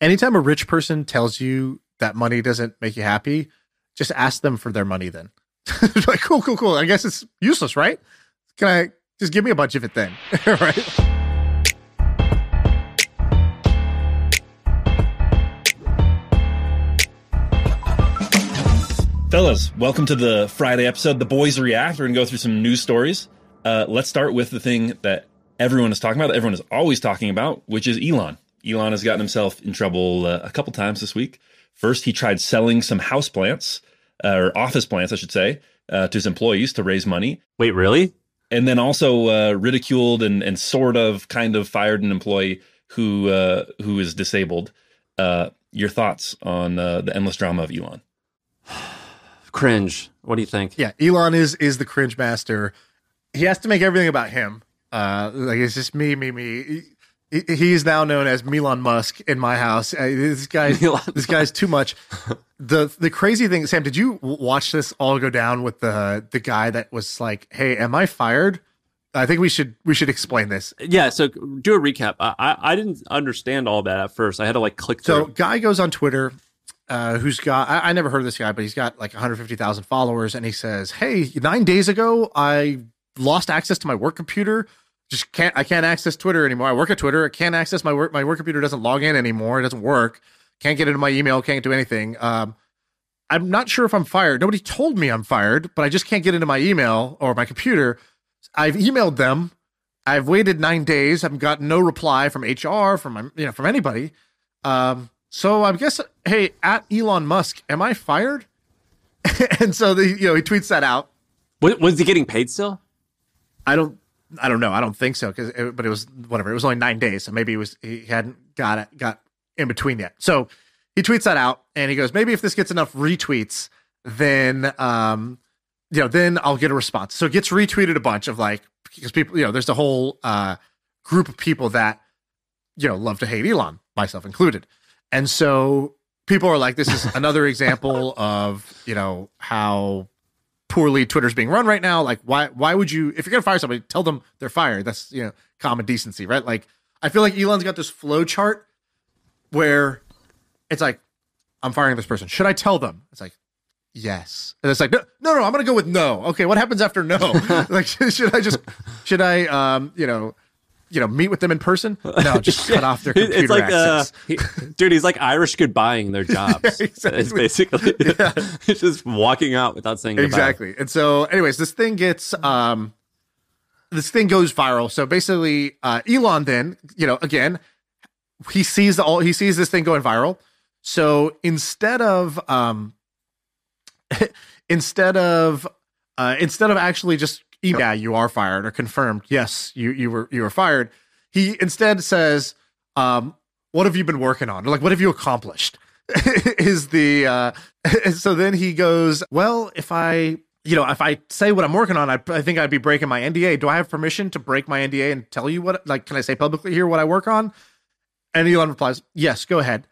anytime a rich person tells you that money doesn't make you happy, just ask them for their money then. like, cool, cool, cool. I guess it's useless, right? Can I just give me a bunch of it then? right? Fellas, welcome to the Friday episode. The boys react. We're gonna go through some news stories. Uh, let's start with the thing that everyone is talking about, that everyone is always talking about, which is Elon. Elon has gotten himself in trouble uh, a couple times this week. First, he tried selling some house plants, uh, or office plants, I should say, uh, to his employees to raise money. Wait, really? And then also uh, ridiculed and, and sort of kind of fired an employee who uh, who is disabled. your thoughts on the endless drama of Elon? cringe. What do you think? Yeah, Elon is is the cringe master. He has to make everything about him. Uh, like it's just me, me, me. He, he's now known as Elon Musk in my house. Uh, this guy, this guy's too much. The the crazy thing, Sam, did you watch this all go down with the the guy that was like, "Hey, am I fired?" I think we should we should explain this. Yeah, so do a recap. I I, I didn't understand all that at first. I had to like click through. So, guy goes on Twitter uh, who's got I, I, never heard of this guy, but he's got like 150,000 followers, and he says, "Hey, nine days ago, I lost access to my work computer. Just can't I can't access Twitter anymore. I work at Twitter. I can't access my work. My work computer doesn't log in anymore. It doesn't work. Can't get into my email. Can't do anything. Um, I'm not sure if I'm fired. Nobody told me I'm fired, but I just can't get into my email or my computer. I've emailed them. I've waited nine days. I've got no reply from HR, from my, you know, from anybody. Um, so I guess, hey, at Elon Musk, am I fired? and so the you know he tweets that out. Was he getting paid still? I don't. I don't know. I don't think so. Because, but it was whatever. It was only nine days, so maybe he was he hadn't got it got in between yet. So he tweets that out, and he goes, maybe if this gets enough retweets, then um, you know, then I'll get a response. So it gets retweeted a bunch of like because people, you know, there's a whole uh group of people that you know love to hate Elon, myself included. And so people are like, this is another example of, you know, how poorly Twitter's being run right now. Like, why why would you if you're gonna fire somebody, tell them they're fired. That's you know, common decency, right? Like I feel like Elon's got this flow chart where it's like, I'm firing this person. Should I tell them? It's like, yes. And it's like, no, no, no, I'm gonna go with no. Okay, what happens after no? like, should I just should I um, you know, you know, meet with them in person. No, just cut off their computer it's like, uh, access. Uh, he, dude, he's like Irish goodbying their jobs. yeah, exactly. It's basically yeah. just walking out without saying exactly. Goodbye. And so, anyways, this thing gets um, this thing goes viral. So basically, uh, Elon then, you know, again, he sees all he sees this thing going viral. So instead of um, instead of uh, instead of actually just yeah, you are fired or confirmed. Yes, you you were you were fired. He instead says, um, "What have you been working on? Like, what have you accomplished?" is the uh, so then he goes, "Well, if I." You know, if I say what I'm working on, I, I think I'd be breaking my NDA. Do I have permission to break my NDA and tell you what? Like, can I say publicly here what I work on? And Elon replies, "Yes, go ahead."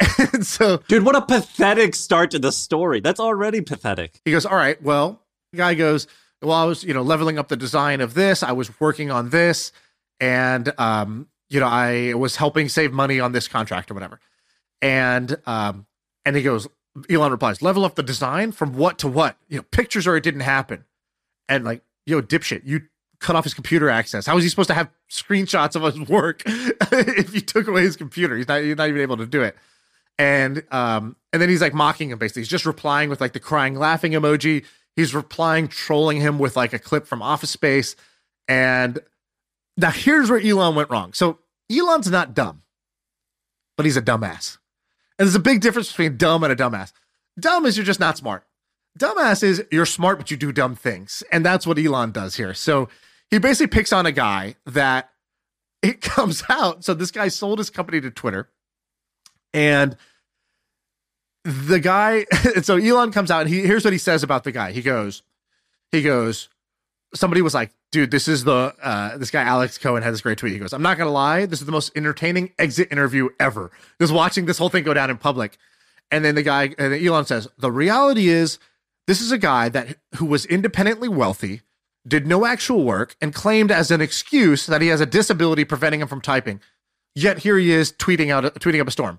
and so, dude, what a pathetic start to the story. That's already pathetic. He goes, "All right, well." The guy goes, well, I was, you know, leveling up the design of this. I was working on this, and um, you know, I was helping save money on this contract or whatever. And um, and he goes, Elon replies, level up the design from what to what? You know, pictures or it didn't happen. And like, yo, dipshit, you cut off his computer access. How is he supposed to have screenshots of his work if you took away his computer? He's not, he's not even able to do it. And um, and then he's like mocking him basically. He's just replying with like the crying laughing emoji He's replying, trolling him with like a clip from Office Space. And now here's where Elon went wrong. So Elon's not dumb, but he's a dumbass. And there's a big difference between dumb and a dumbass. Dumb is you're just not smart. Dumbass is you're smart, but you do dumb things. And that's what Elon does here. So he basically picks on a guy that it comes out. So this guy sold his company to Twitter. And the guy so Elon comes out and he here's what he says about the guy. He goes, he goes, somebody was like, dude, this is the uh, this guy Alex Cohen had this great tweet. He goes, I'm not gonna lie, this is the most entertaining exit interview ever. Just watching this whole thing go down in public. And then the guy and Elon says, the reality is this is a guy that who was independently wealthy, did no actual work, and claimed as an excuse that he has a disability preventing him from typing. Yet here he is tweeting out tweeting up a storm.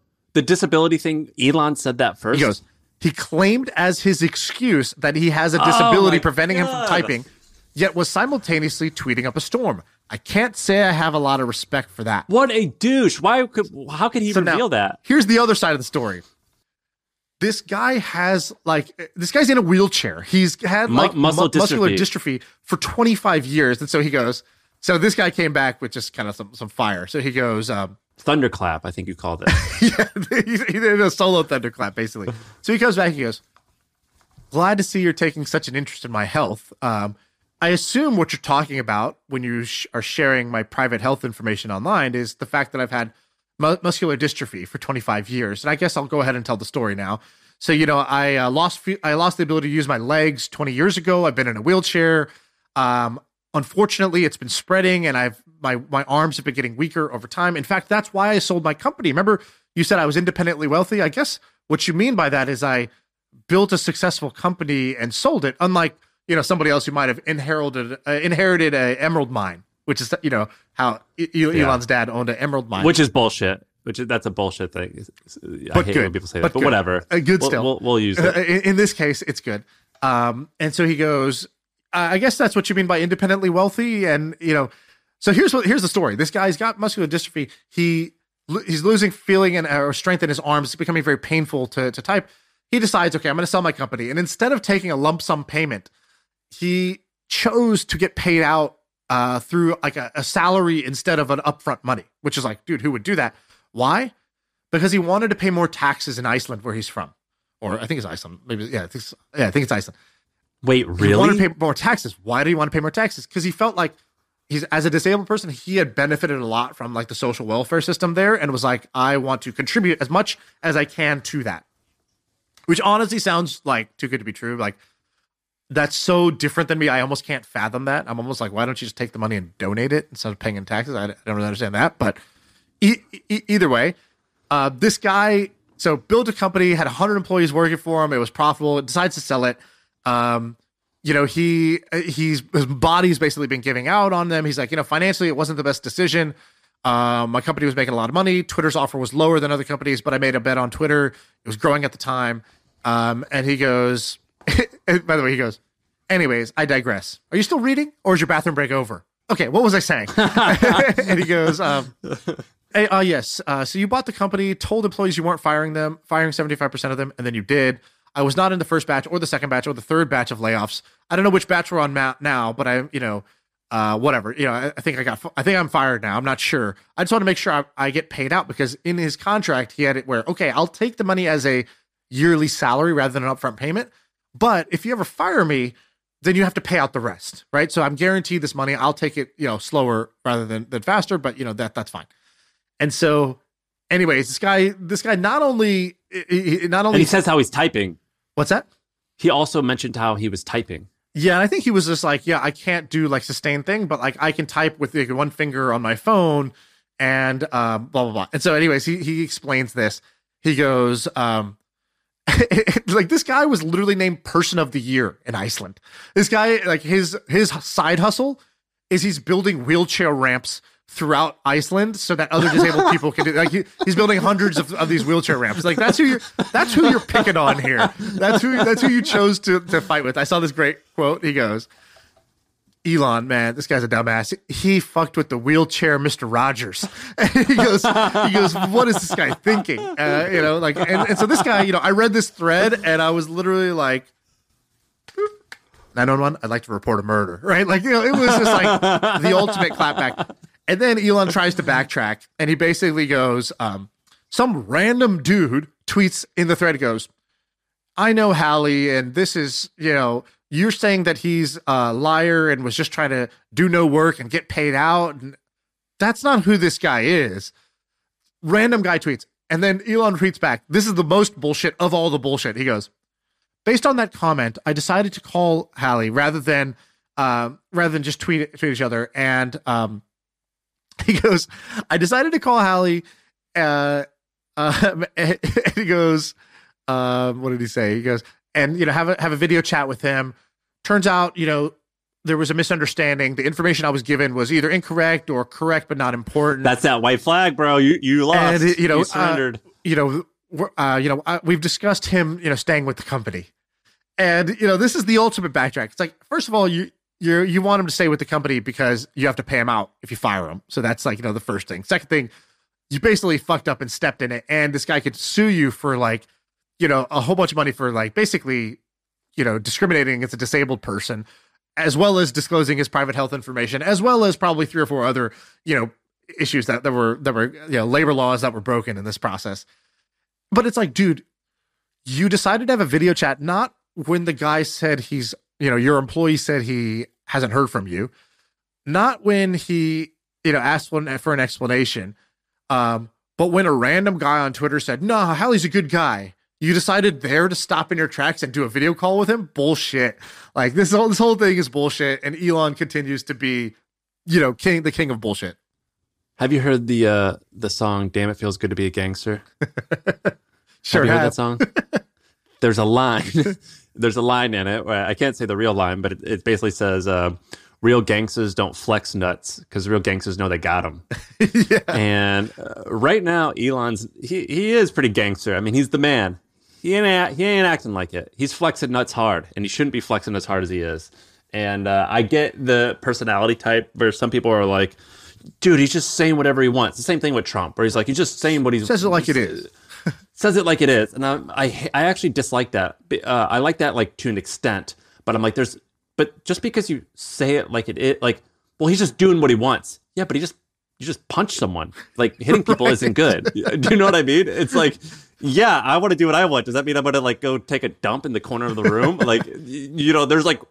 the disability thing, Elon said that first. He goes, he claimed as his excuse that he has a disability oh preventing God. him from typing, yet was simultaneously tweeting up a storm. I can't say I have a lot of respect for that. What a douche! Why could? How could he so reveal now, that? Here's the other side of the story. This guy has like this guy's in a wheelchair. He's had like mu- muscle mu- dystrophy. muscular dystrophy for 25 years, and so he goes. So this guy came back with just kind of some some fire. So he goes, um, thunderclap, I think you called it. yeah, he did a solo thunderclap, basically. So he comes back, he goes, Glad to see you're taking such an interest in my health. Um, I assume what you're talking about when you sh- are sharing my private health information online is the fact that I've had mu- muscular dystrophy for 25 years. And I guess I'll go ahead and tell the story now. So, you know, I uh, lost I lost the ability to use my legs 20 years ago. I've been in a wheelchair. Um, unfortunately, it's been spreading, and I've my my arms have been getting weaker over time. In fact, that's why I sold my company. Remember, you said I was independently wealthy. I guess what you mean by that is I built a successful company and sold it. Unlike you know somebody else who might have inherited uh, inherited a emerald mine, which is you know how Elon's yeah. dad owned an emerald mine, which is bullshit. Which is, that's a bullshit thing. I but hate good. when people say that, but, but whatever. Uh, good still. We'll, we'll, we'll use it. In, in, this case, it's good. Um, and so he goes, I guess that's what you mean by independently wealthy. And you know, so here's what here's the story. This guy's got muscular dystrophy. He he's losing feeling and or strength in his arms. It's becoming very painful to to type. He decides, okay, I'm going to sell my company, and instead of taking a lump sum payment, he chose to get paid out uh, through like a, a salary instead of an upfront money. Which is like, dude, who would do that? Why? Because he wanted to pay more taxes in Iceland, where he's from, or I think it's Iceland. Maybe yeah, I think yeah, I think it's Iceland. Wait, really? He wanted to pay more taxes. Why do you want to pay more taxes? Because he felt like he's as a disabled person, he had benefited a lot from like the social welfare system there, and was like, I want to contribute as much as I can to that. Which honestly sounds like too good to be true. Like that's so different than me. I almost can't fathom that. I'm almost like, why don't you just take the money and donate it instead of paying in taxes? I, I don't really understand that. But e- e- either way, uh, this guy so built a company, had 100 employees working for him. It was profitable. It decides to sell it. Um, you know, he he's his body's basically been giving out on them. He's like, you know, financially it wasn't the best decision. Um, my company was making a lot of money. Twitter's offer was lower than other companies, but I made a bet on Twitter. It was growing at the time. Um, and he goes, by the way, he goes, anyways, I digress. Are you still reading or is your bathroom break over? Okay, what was I saying? and he goes, um, hey, uh, yes. Uh, so you bought the company, told employees you weren't firing them, firing 75% of them, and then you did. I was not in the first batch or the second batch or the third batch of layoffs. I don't know which batch we're on now, but I, you know, uh, whatever. You know, I, I, think I got, I think I'm fired now. I'm not sure. I just want to make sure I, I, get paid out because in his contract he had it where okay, I'll take the money as a yearly salary rather than an upfront payment. But if you ever fire me, then you have to pay out the rest, right? So I'm guaranteed this money. I'll take it, you know, slower rather than than faster, but you know that that's fine. And so, anyways, this guy, this guy not only, not only and he says how he's typing. What's that? He also mentioned how he was typing. Yeah, and I think he was just like, yeah, I can't do like sustained thing, but like I can type with like, one finger on my phone and um, blah blah blah. And so, anyways, he he explains this. He goes, um, like this guy was literally named Person of the Year in Iceland. This guy, like his his side hustle is he's building wheelchair ramps throughout Iceland so that other disabled people can do like he, he's building hundreds of, of these wheelchair ramps. Like that's who you're that's who you're picking on here. That's who that's who you chose to to fight with. I saw this great quote. He goes, Elon, man, this guy's a dumbass. He fucked with the wheelchair Mr. Rogers. he goes, he goes, what is this guy thinking? Uh, you know, like, and, and so this guy, you know, I read this thread and I was literally like, 911, I'd like to report a murder, right? Like, you know, it was just like the ultimate clapback. And then Elon tries to backtrack and he basically goes, um, some random dude tweets in the thread goes, I know Halli, and this is, you know, you're saying that he's a liar and was just trying to do no work and get paid out. And that's not who this guy is. random guy tweets, and then Elon tweets back. This is the most bullshit of all the bullshit. He goes, based on that comment, I decided to call Halli rather than uh, rather than just tweet tweet each other. And um, he goes, I decided to call Halli. Uh, uh, and he goes, uh, what did he say? He goes, and you know, have a have a video chat with him. Turns out, you know, there was a misunderstanding. The information I was given was either incorrect or correct, but not important. That's that white flag, bro. You you lost. And, you know, you surrendered. Uh, you know, uh, you know, uh, we've discussed him, you know, staying with the company, and you know, this is the ultimate backtrack. It's like, first of all, you you you want him to stay with the company because you have to pay him out if you fire him. So that's like you know the first thing. Second thing, you basically fucked up and stepped in it, and this guy could sue you for like, you know, a whole bunch of money for like basically, you know, discriminating against a disabled person as well as disclosing his private health information, as well as probably three or four other, you know, issues that, that were that were you know labor laws that were broken in this process. But it's like, dude, you decided to have a video chat not when the guy said he's, you know, your employee said he hasn't heard from you, not when he, you know, asked for an, for an explanation, um, but when a random guy on Twitter said, "No, Halli's a good guy," You decided there to stop in your tracks and do a video call with him? Bullshit. Like this whole this whole thing is bullshit, and Elon continues to be, you know, king the king of bullshit. Have you heard the uh the song "Damn It Feels Good to Be a Gangster"? sure, have you have. heard that song? There's a line. There's a line in it. I can't say the real line, but it, it basically says, uh, "Real gangsters don't flex nuts because real gangsters know they got them." yeah. And uh, right now, Elon's he he is pretty gangster. I mean, he's the man he ain't he ain't acting like it. He's flexing nuts hard, and he shouldn't be flexing as hard as he is. And uh, I get the personality type where some people are like, "Dude, he's just saying whatever he wants." The same thing with Trump, where he's like, he's just saying what he says it like it is. Says it like it is, and I I, I actually dislike that. Uh, I like that like to an extent, but I'm like, there's, but just because you say it like it is, like, well, he's just doing what he wants. Yeah, but he just you just punch someone. Like hitting people right. isn't good. Do you know what I mean? It's like yeah, I want to do what I want. Does that mean I'm going to like go take a dump in the corner of the room? like, you know, there's like,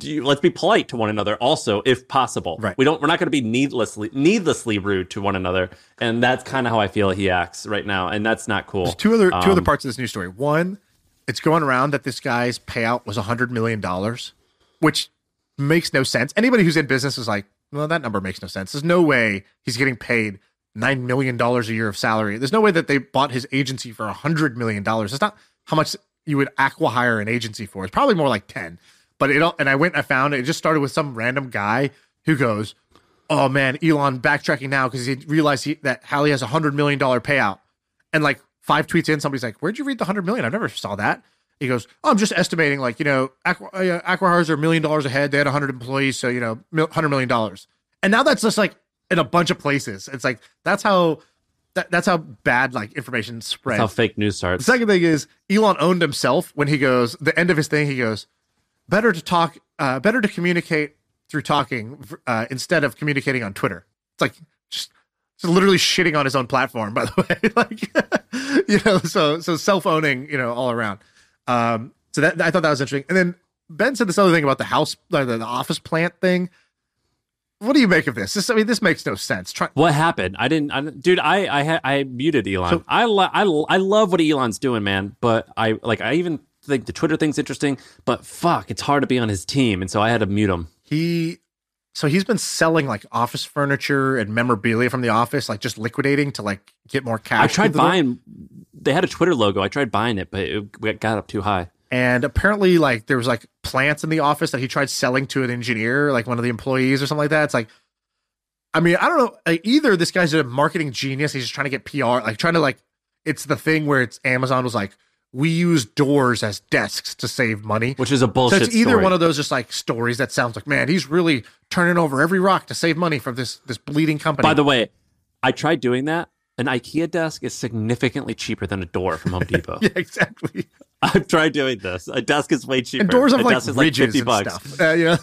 you, let's be polite to one another also, if possible. Right. We don't, we're not going to be needlessly, needlessly rude to one another. And that's kind of how I feel he acts right now. And that's not cool. There's two other, um, two other um, parts of this news story. One, it's going around that this guy's payout was a hundred million dollars, which makes no sense. Anybody who's in business is like, well, that number makes no sense. There's no way he's getting paid nine million dollars a year of salary. There's no way that they bought his agency for a hundred million dollars. It's not how much you would acquire an agency for. It's probably more like ten. But it all and I went I found it. It just started with some random guy who goes, "Oh man, Elon backtracking now because he realized he, that Halli has a hundred million dollar payout." And like five tweets in, somebody's like, "Where'd you read the hundred million? I never saw that." He goes, oh, "I'm just estimating, like you know, Aqua, uh, Acquihires are a million dollars ahead. They had hundred employees, so you know, hundred million dollars." And now that's just like in a bunch of places. It's like that's how that, that's how bad like information spreads. That's how fake news starts. The second thing is Elon owned himself when he goes the end of his thing. He goes, better to talk, uh, better to communicate through talking uh, instead of communicating on Twitter. It's like just, just literally shitting on his own platform. By the way, like you know, so so self owning, you know, all around. Um, so that I thought that was interesting. And then Ben said this other thing about the house, uh, the, the office plant thing what do you make of this? this I mean, this makes no sense. Try- what happened? I didn't, I, dude. I I I muted Elon. So, I lo- I I love what Elon's doing, man. But I like I even think the Twitter thing's interesting. But fuck, it's hard to be on his team, and so I had to mute him. He so he's been selling like office furniture and memorabilia from the office, like just liquidating to like get more cash. I tried buying. They had a Twitter logo. I tried buying it, but it got up too high. And apparently, like there was like plants in the office that he tried selling to an engineer, like one of the employees or something like that. It's like, I mean, I don't know. Like, either this guy's a marketing genius, he's just trying to get PR, like trying to like. It's the thing where it's Amazon was like, we use doors as desks to save money, which is a bullshit. So it's either story. one of those just like stories that sounds like, man, he's really turning over every rock to save money from this this bleeding company. By the way, I tried doing that. An IKEA desk is significantly cheaper than a door from Home Depot. yeah, exactly. I've tried doing this. A desk is way cheaper. And doors have a like ridges like 50 bucks. stuff. Uh, you know,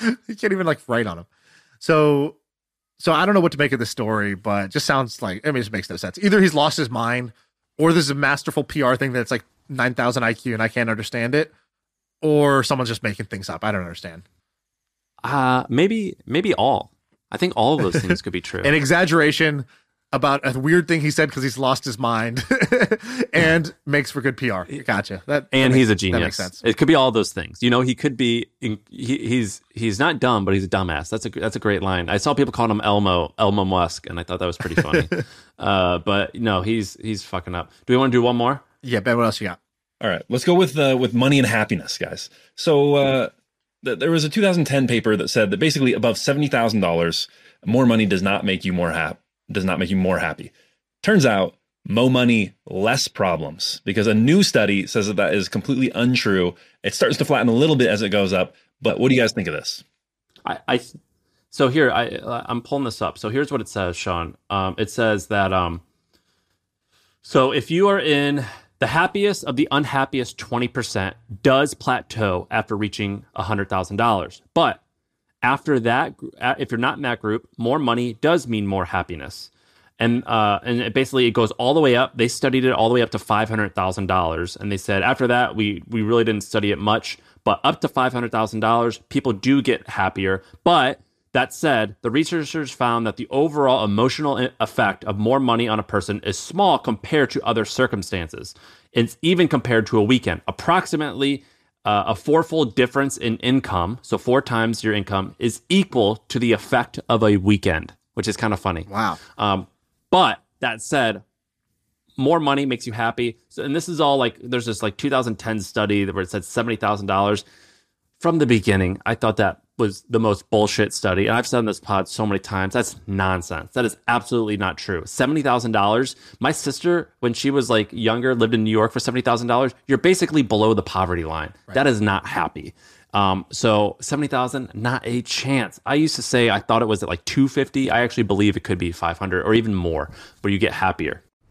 you can't even like write on them. So, so I don't know what to make of this story, but it just sounds like I mean, it just makes no sense. Either he's lost his mind, or this is a masterful PR thing that's like nine thousand IQ and I can't understand it, or someone's just making things up. I don't understand. Uh maybe maybe all. I think all of those things could be true. An exaggeration about a weird thing he said because he's lost his mind and makes for good PR. Gotcha. That and that he's a genius. That makes sense. It could be all those things. You know, he could be. He, he's he's not dumb, but he's a dumbass. That's a that's a great line. I saw people calling him Elmo Elmo Musk, and I thought that was pretty funny. uh, but no, he's he's fucking up. Do we want to do one more? Yeah, Ben, what else you got? All right, let's go with uh, with money and happiness, guys. So uh, th- there was a 2010 paper that said that basically above seventy thousand dollars, more money does not make you more hap- does not make you more happy. Turns out, more money, less problems, because a new study says that that is completely untrue. It starts to flatten a little bit as it goes up. But what do you guys think of this? I, I so here I uh, I'm pulling this up. So here's what it says, Shaan. Um, it says that um, so if you are in the happiest of the unhappiest 20% does plateau after reaching $100,000. But after that, if you're not in that group, more money does mean more happiness. And uh, and it basically it goes all the way up. They studied it all the way up to five hundred thousand dollars, and they said after that we we really didn't study it much, but up to five hundred thousand dollars, people do get happier. But that said, the researchers found that the overall emotional effect of more money on a person is small compared to other circumstances. It's even compared to a weekend. Approximately uh, a fourfold difference in income, so four times your income, is equal to the effect of a weekend, which is kind of funny. Wow. Um, but that said, more money makes you happy. So, and this is all like there's this like 2010 study where it said seventy thousand dollars. From the beginning, I thought that was the most bullshit study, and I've said on this pod so many times that's nonsense. That is absolutely not true. Seventy thousand dollars. My sister, when she was like younger, lived in New York for seventy thousand dollars. You're basically below the poverty line. That is not happy. Um, so seventy thousand, not a chance. I used to say I thought it was at like two fifty. I actually believe it could be five hundred or even more, where you get happier.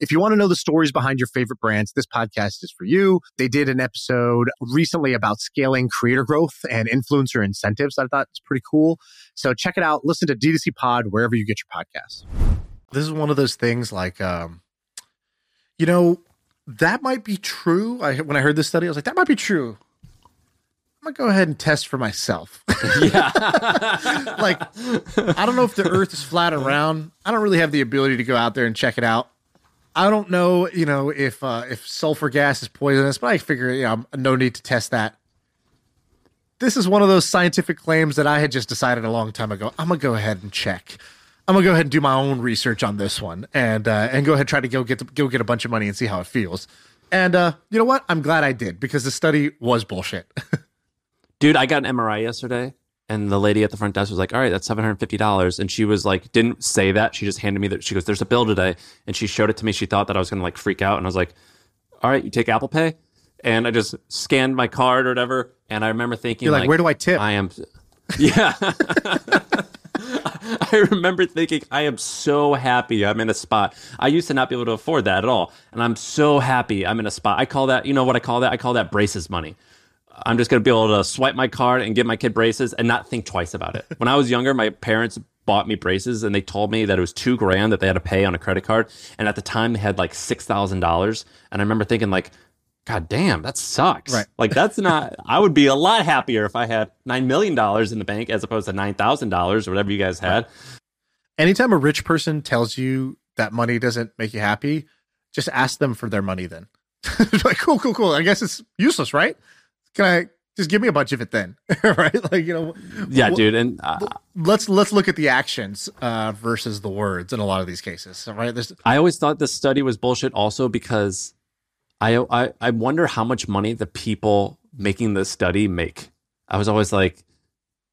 If you want to know the stories behind your favorite brands, this podcast is for you. They did an episode recently about scaling creator growth and influencer incentives. I thought it's pretty cool. So check it out. Listen to D2C Pod wherever you get your podcasts. This is one of those things like, um, you know, that might be true. I when I heard this study, I was like, that might be true. I'm gonna go ahead and test for myself. Yeah. like, I don't know if the Earth is flat or round. I don't really have the ability to go out there and check it out. I don't know, you know, if uh, if sulfur gas is poisonous, but I figure, you know, no need to test that. This is one of those scientific claims that I had just decided a long time ago. I'm gonna go ahead and check. I'm gonna go ahead and do my own research on this one, and uh, and go ahead and try to go get go get a bunch of money and see how it feels. And uh, you know what? I'm glad I did because the study was bullshit. Dude, I got an MRI yesterday, and the lady at the front desk was like, "All right, that's seven hundred fifty dollars." And she was like, didn't say that. She just handed me that. She goes, "There's a bill today," and she showed it to me. She thought that I was gonna like freak out, and I was like, "All right, you take Apple Pay," and I just scanned my card or whatever. And I remember thinking, You're like, where do I tip? I am, yeah. I remember thinking, I am so happy I'm in a spot. I used to not be able to afford that at all. And I'm so happy I'm in a spot. I call that, you know what I call that? I call that braces money. I'm just going to be able to swipe my card and get my kid braces and not think twice about it. When I was younger, my parents bought me braces and they told me that it was two grand that they had to pay on a credit card. And at the time, they had like $6,000. And I remember thinking, like, God damn, that sucks. Right. Like, that's not, I would be a lot happier if I had $9 million in the bank as opposed to $9,000 or whatever you guys had. Anytime a rich person tells you that money doesn't make you happy, just ask them for their money then. like, cool, cool, cool. I guess it's useless, right? Can I just give me a bunch of it then? right? Like, you know, Yeah, dude. And uh, let's let's look at the actions uh, versus the words in a lot of these cases. Right? There's I always thought this study was bullshit also because I, I I wonder how much money the people making this study make. I was always like,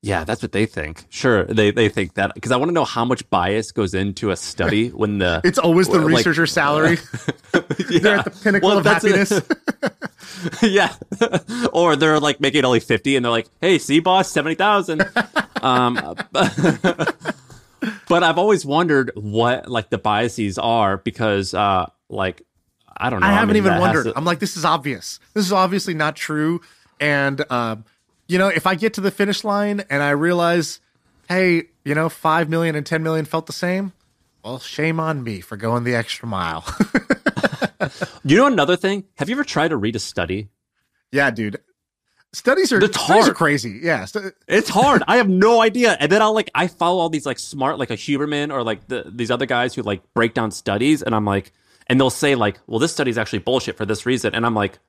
yeah, that's what they think. Sure, they they think that because I want to know how much bias goes into a study when the it's always the like- researcher's salary. They're Yeah. at the pinnacle Well, of happiness. yeah, or they're like making it only fifty, and they're like, "Hey, see, boss, seventy thousand. um, but I've always wondered what like the biases are because, uh, like, I don't know. I haven't mean, even wondered. to- I'm like, this is obvious. This is obviously not true. And um, you know, if I get to the finish line and I realize, hey, you know, five million and 10 million felt the same, well, shame on me for going the extra mile. you know another thing? Have you ever tried to read a study? yeah, dude. Studies are, That's studies are crazy. Yeah. It's hard. I have no idea. And then I'll like I follow all these like smart like a Huberman or like the, these other guys who like break down studies and I'm like and they'll say like, well this study's actually bullshit for this reason. And I'm like,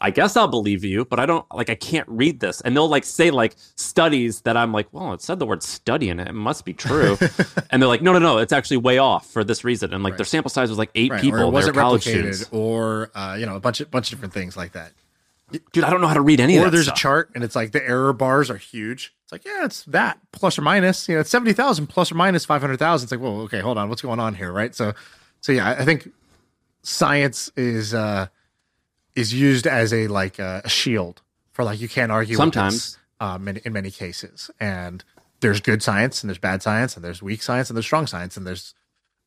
I guess I'll believe you, but I don't like I can't read this. And they'll like say like studies that I'm like, well, it said the word study in it. It must be true. and they're like, no, no, no, it's actually way off for this reason. And like their sample size was like eight right, people. or it wasn't college replicated, students. or uh, you know, a bunch of bunch of different things like that. Dude, I don't know how to read any or of that there's stuff. a chart and it's like the error bars are huge. It's like, yeah, it's that plus or minus, you know, it's 70,000 plus or minus 500,000. It's like, well, okay, hold on. What's going on here? Right. So, so yeah, I think science is, uh, is used as a, like uh, a shield for like, you can't argue with Sometimes. um, in, in many cases. And there's good science and there's bad science and there's weak science and there's strong science and there's,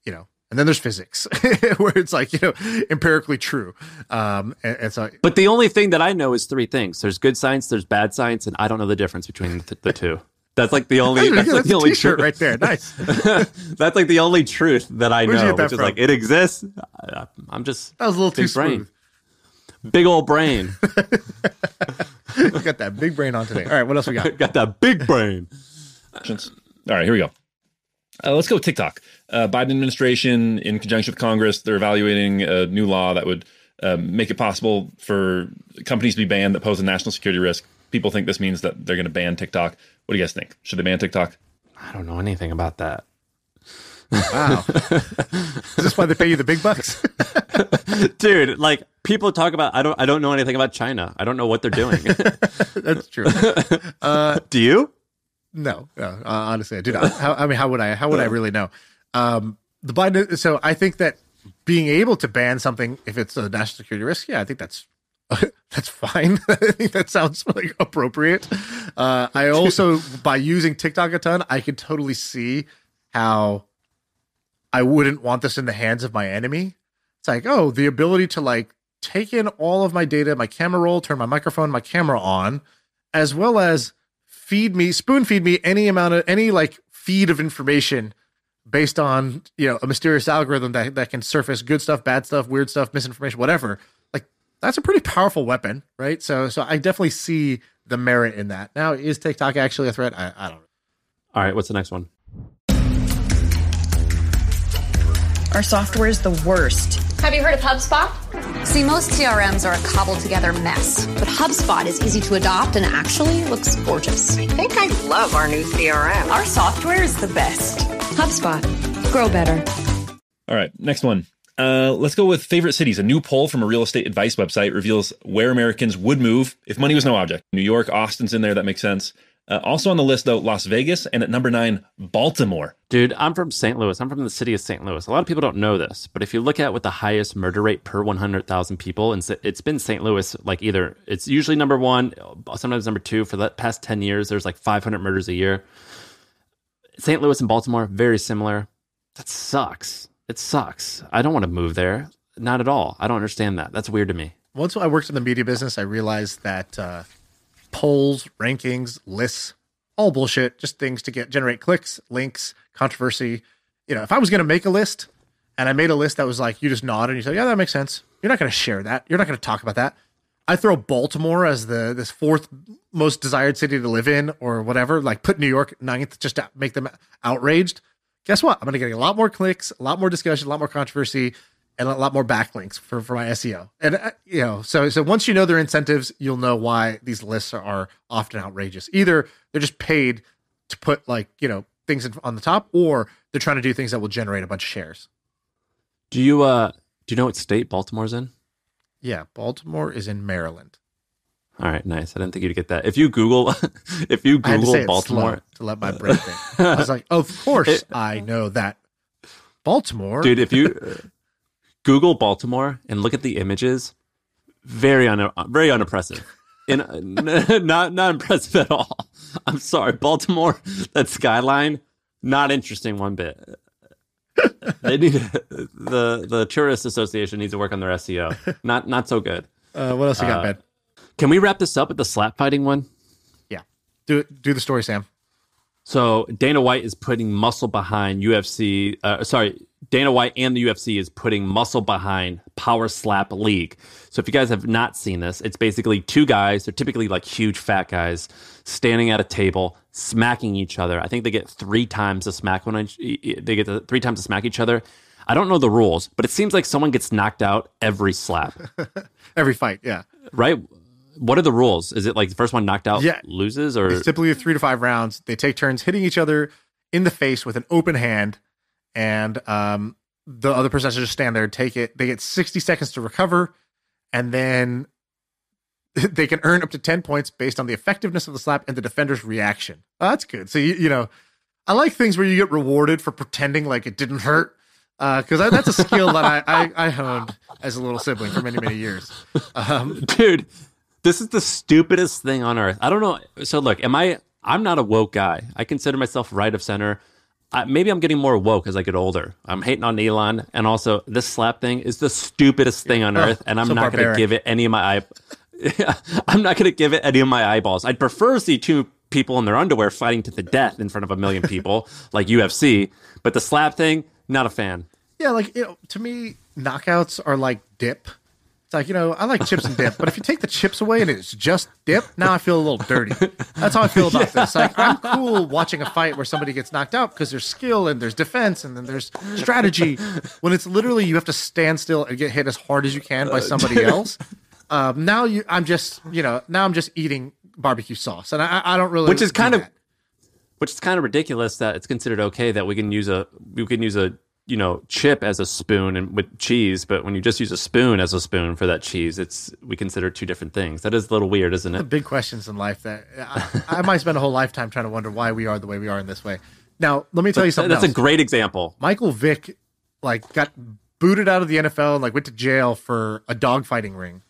you know, and then there's physics where it's like, you know, empirically true. Um, and, and so But the only thing that I know is three things. There's good science, there's bad science, and I don't know the difference between the, the two. That's like the only. That's, that's, like the only truth. right there. Nice. that's like the only truth that I Where'd know, that which is like it exists. I, I'm just That was a little too brain, smooth. Big old brain. You got that big brain on today. All right, what else we got? Got that big brain. All right, here we go. Uh, let's go with TikTok. Uh, Biden administration, in conjunction with Congress, they're evaluating a new law that would um, make it possible for companies to be banned that pose a national security risk. People think this means that they're going to ban TikTok. What do you guys think? Should they ban TikTok? I don't know anything about that. Wow. Is this why they pay you the big bucks? Dude, like people talk about I don't I don't know anything about China. I don't know what they're doing. That's true. Do you? No, no uh, honestly, I do not. How, I mean, how would I? How would I really know? Um, the Biden. So I think that being able to ban something if it's a national security risk, yeah, I think that's that's fine. I think that sounds like appropriate. Uh, I also, by using TikTok a ton, I could totally see how I wouldn't want this in the hands of my enemy. It's like, oh, the ability to like take in all of my data, my camera roll, turn my microphone, my camera on, as well as feed me, spoon feed me any amount of any like feed of information based on you know a mysterious algorithm that that can surface good stuff, bad stuff, weird stuff, misinformation, whatever. Like that's a pretty powerful weapon, right? So so I definitely see the merit in that. Now, is TikTok actually a threat? I, I don't know. All right, what's the next one? Our software is the worst. Have you heard of HubSpot? See, most CRMs are a cobbled together mess, but HubSpot is easy to adopt and actually looks gorgeous. I think I love our new CRM. Our software is the best. HubSpot. Grow better. All right, next one. Uh, let's go with favorite cities. A new poll from a real estate advice website reveals where Americans would move if money was no object. New York, Austin's in there. That makes sense. Uh, also on the list, though, Las Vegas, and at number nine, Baltimore. Dude, I'm from St. Louis. I'm from the city of St. Louis. A lot of people don't know this, but if you look at what the highest murder rate per 100,000 people, and it's been St. Louis, like either it's usually number one, sometimes number two. For the past 10 years, there's like 500 murders a year. St. Louis and Baltimore, very similar. That sucks. It sucks. I don't want to move there. Not at all. I don't understand that. That's weird to me. Once I worked in the media business, I realized that uh, polls, rankings, lists, all bullshit, just things to get generate clicks, links, controversy. You know, if I was going to make a list and I made a list that was like, you just nod and you say, yeah, that makes sense. You're not going to share that. You're not going to talk about that. I throw Baltimore as the this fourth most desired city to live in or whatever, like put New York ninth just to make them outraged. Guess what? I'm going to get a lot more clicks, a lot more discussion, a lot more controversy, and a lot more backlinks for, for my SEO. And uh, you know, so so once you know their incentives, you'll know why these lists are, are often outrageous. Either they're just paid to put like you know things in, on the top, or they're trying to do things that will generate a bunch of shares. Do you uh do you know what state Baltimore's in? Yeah, Baltimore is in Maryland. All right, nice. I didn't think you'd get that. If you Google, if you I had to Google it Baltimore, to let my brain think. I was like, of course I know that. Baltimore, dude, if you Google Baltimore and look at the images, very un very unimpressive. In, not not impressive at all. I'm sorry, Baltimore. That skyline, not interesting one bit. they need the the tourist association needs to work on their SEO. Not not so good. Uh, what else you got, Uh, Ben? Can we wrap this up with the slap fighting one? Yeah, do do the story, Sam. So Dana White is putting muscle behind UFC. Uh, sorry, Dana White and the UFC is putting muscle behind Power Slap League. So if you guys have not seen this, it's basically two guys. They're typically like huge fat guys standing at a table, smacking each other. I think they get three times the smack when they get the, three times to smack each other. I don't know the rules, but it seems like someone gets knocked out every slap, Every fight, yeah. right? What are the rules? Is it like the first one knocked out Yeah. loses, or It's typically three to five rounds. They take turns hitting each other in the face with an open hand, and um, the other person has to just stand there and take it. They get 60 seconds to recover, and then they can earn up to 10 points based on the effectiveness of the slap and the defender's reaction. Oh, that's good. So, you, you know, I like things where you get rewarded for pretending like it didn't hurt. Because that's a skill that I, I, I honed as a little sibling for many, many years. Um, dude this is the stupidest thing on earth i don't know so look am i i'm not a woke guy i consider myself right of center I, maybe i'm getting more woke as i get older. I'm hating on elon and also this slap thing is the stupidest thing on Oh, earth and i'm so not going to give it any of my eye i'm not going to give it any of my eyeballs. I'd prefer to see two people in their underwear fighting to the death in front of a million people like ufc but the slap thing not a fan. Yeah, like you know, to me, knockouts are like dip. It's like you know, I like chips and dip, but if you take the chips away and it's just dip, now I feel a little dirty. That's how I feel about this. Like I'm cool watching a fight where somebody gets knocked out because there's skill and there's defense and then there's strategy. When it's literally you have to stand still and get hit as hard as you can by somebody else. Um, now you, I'm just you know, now I'm just eating barbecue sauce, and I, I don't really, which is kind of that. which is kind of ridiculous that it's considered okay that we can use a we can use a you know chip as a spoon and with cheese but when you just use a spoon as a spoon for that cheese it's we consider two different things that is a little weird isn't it big questions in life that I, I might spend a whole lifetime trying to wonder why we are the way we are in this way. Now, let me tell you something that's else. a great example Michael Vick like got booted out of the NFL and like went to jail for a dogfighting ring.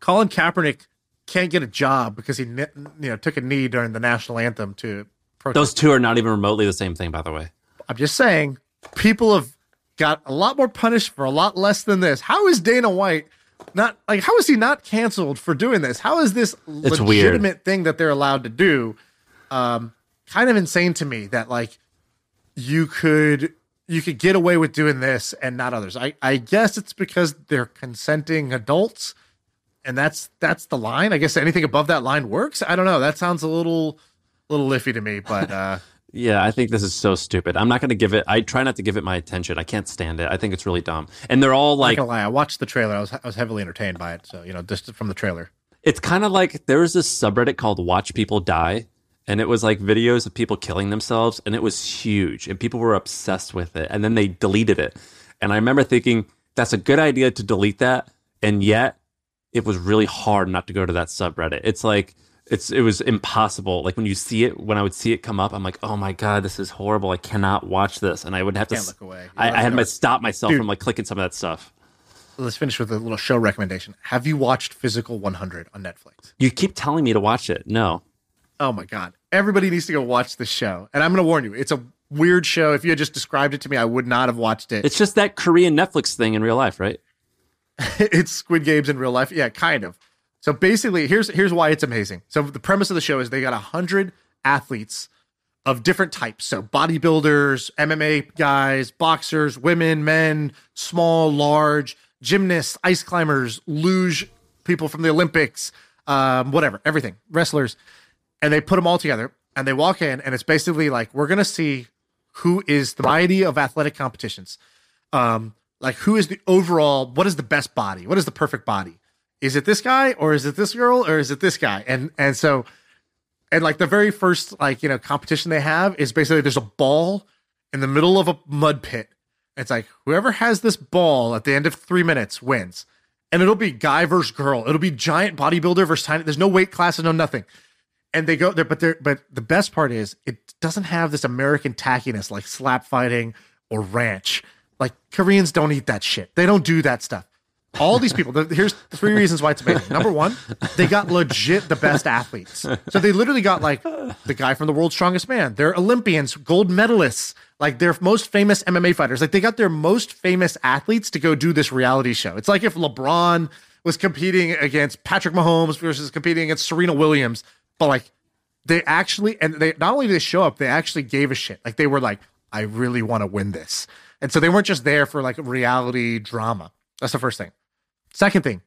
Colin Kaepernick can't get a job because he you know took a knee during the national anthem to protest. those two are not even remotely the same thing by the way I'm just saying, people have got a lot more punished for a lot less than this. How is Dana White not like? How is he not canceled for doing this? How is this It's weird. legitimate thing that they're allowed to do? Um, kind of insane to me that like you could you could get away with doing this and not others. I I guess it's because they're consenting adults, and that's that's the line. I guess anything above that line works. I don't know. That sounds a little little iffy to me, but. uh yeah i think this is so stupid i'm not going to give it i try not to give it my attention i can't stand it i think it's really dumb and they're all Not like gonna lie, I watched the trailer. I was I was heavily entertained by it. So you know, just from the trailer. it's kind of like there was this subreddit called watch people die and it was like videos of people killing themselves and it was huge and people were obsessed with it and then they deleted it and i remember thinking that's a good idea to delete that and yet it was really hard not to go to that subreddit it's like it's it was impossible like when you see it when i would see it come up i'm like oh my god this is horrible i cannot watch this and i would have to look away. I, I had to stop myself Dude. from like clicking some of that stuff Let's finish with a little show recommendation. Have you watched Physical 100 on Netflix? you keep telling me to watch it no Oh my god, everybody needs to go watch this show. And I'm going to warn you, it's a weird show. If you had just described it to me, I would not have watched it. it's just that korean netflix thing in real life right it's Squid Games in real life. Yeah, kind of. So basically, here's here's why it's amazing. So the premise of the show is they got a hundred athletes of different types. So bodybuilders, MMA guys, boxers, women, men, small, large, gymnasts, ice climbers, luge people from the Olympics, um, whatever, everything, wrestlers, and they put them all together and they walk in and it's basically like we're gonna see who is the variety of athletic competitions um like who is the overall what is the best body what is the perfect body is it this guy or is it this girl or is it this guy? And and so and like the very first like you know competition they have is basically there's a ball in the middle of a mud pit. It's like whoever has this ball at the end of three minutes wins. And it'll be guy versus girl. It'll be giant bodybuilder versus tiny. There's no weight classes no nothing. And they go there but they're but the best part is it doesn't have this american tackiness like slap fighting or ranch. Like koreans don't eat that shit. They don't do that stuff all these people. Here's three reasons why it's amazing. Number one, they got legit the best athletes. So they literally got like the guy from the World's Strongest Man. They're Olympians, gold medalists, like their most famous MMA fighters. Like they got their most famous athletes to go do this reality show. It's like if LeBron was competing against Patrick Mahomes versus competing against Serena Williams, but like they actually and they not only did they show up, they actually gave a shit. Like they were like, I really want to win this. And so they weren't just there for like reality drama. That's the first thing. Second thing,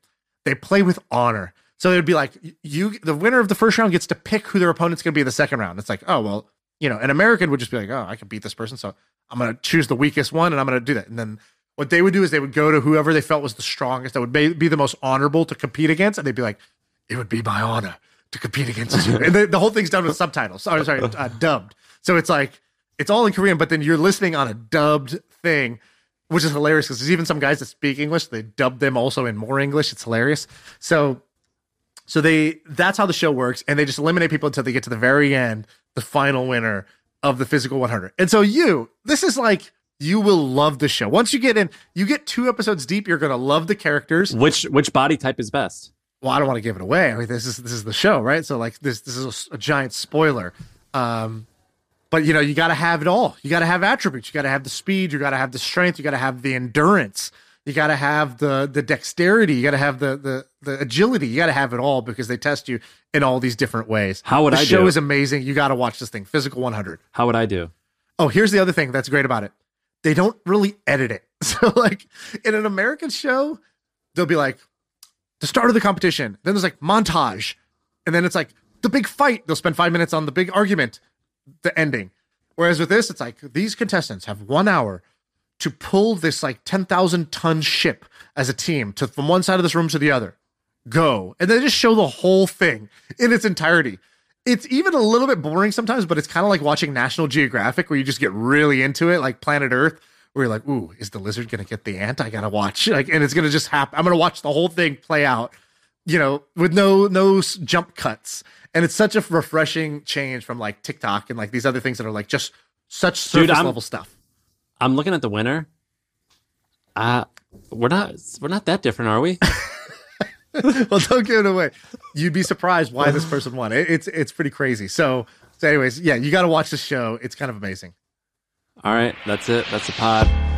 they play with honor. So it'd be like you, the winner of the first round gets to pick who their opponent's going to be in the second round. It's like, oh well, you know, an American would just be like, oh, I can beat this person, so I'm going to choose the weakest one and I'm going to do that. And then what they would do is they would go to whoever they felt was the strongest, that would be the most honorable to compete against, and they'd be like, it would be my honor to compete against you. and the, the whole thing's done with subtitles. Sorry, sorry, uh, dubbed. So it's like it's all in Korean, but then you're listening on a dubbed thing which is hilarious because there's even some guys that speak English. They dub them also in more English. It's hilarious. So, so they that's how the show works, and they just eliminate people until they get to the very end, the final winner of the physical 100. And so you, this is like you will love the show. Once you get in, you get two episodes deep, you're gonna love the characters. Which which body type is best? Well, I don't want to give it away. I mean, this is this is the show, right? So like this this is a, a giant spoiler. Um, but you know, you got to have it all. You got to have attributes. You got to have the speed. You got to have the strength. You got to have the endurance. You got to have the the dexterity. You got to have the the the agility. You got to have it all because they test you in all these different ways. How would I do it? the I show do? is amazing. You got to watch this thing. Physical 100. How would I do? Oh, here's the other thing that's great about it. They don't really edit it. So like in an American show, they'll be like the start of the competition. Then there's like montage. And then it's like the big fight. They'll spend 5 minutes on the big argument, the ending. Whereas with this, it's like these contestants have one hour to pull this like 10,000 ton ship as a team to from one side of this room to the other. Go. And they just show the whole thing in its entirety. It's even a little bit boring sometimes, but it's kind of like watching National Geographic where you just get really into it, like Planet Earth, where you're like, ooh, is the lizard going to get the ant? I got to watch. Like, and it's going to just happen. I'm going to watch the whole thing play out, you know, with no, no jump cuts and it's such a refreshing change from like TikTok and like these other things that are like just such surface Dude, level stuff. I'm looking at the winner. Uh we're not we're not that different, are we? well, don't give it away. You'd be surprised why this person won. It, it's it's pretty crazy. So so anyways, yeah, you got to watch the show. It's kind of amazing. All right, that's it. That's the pod.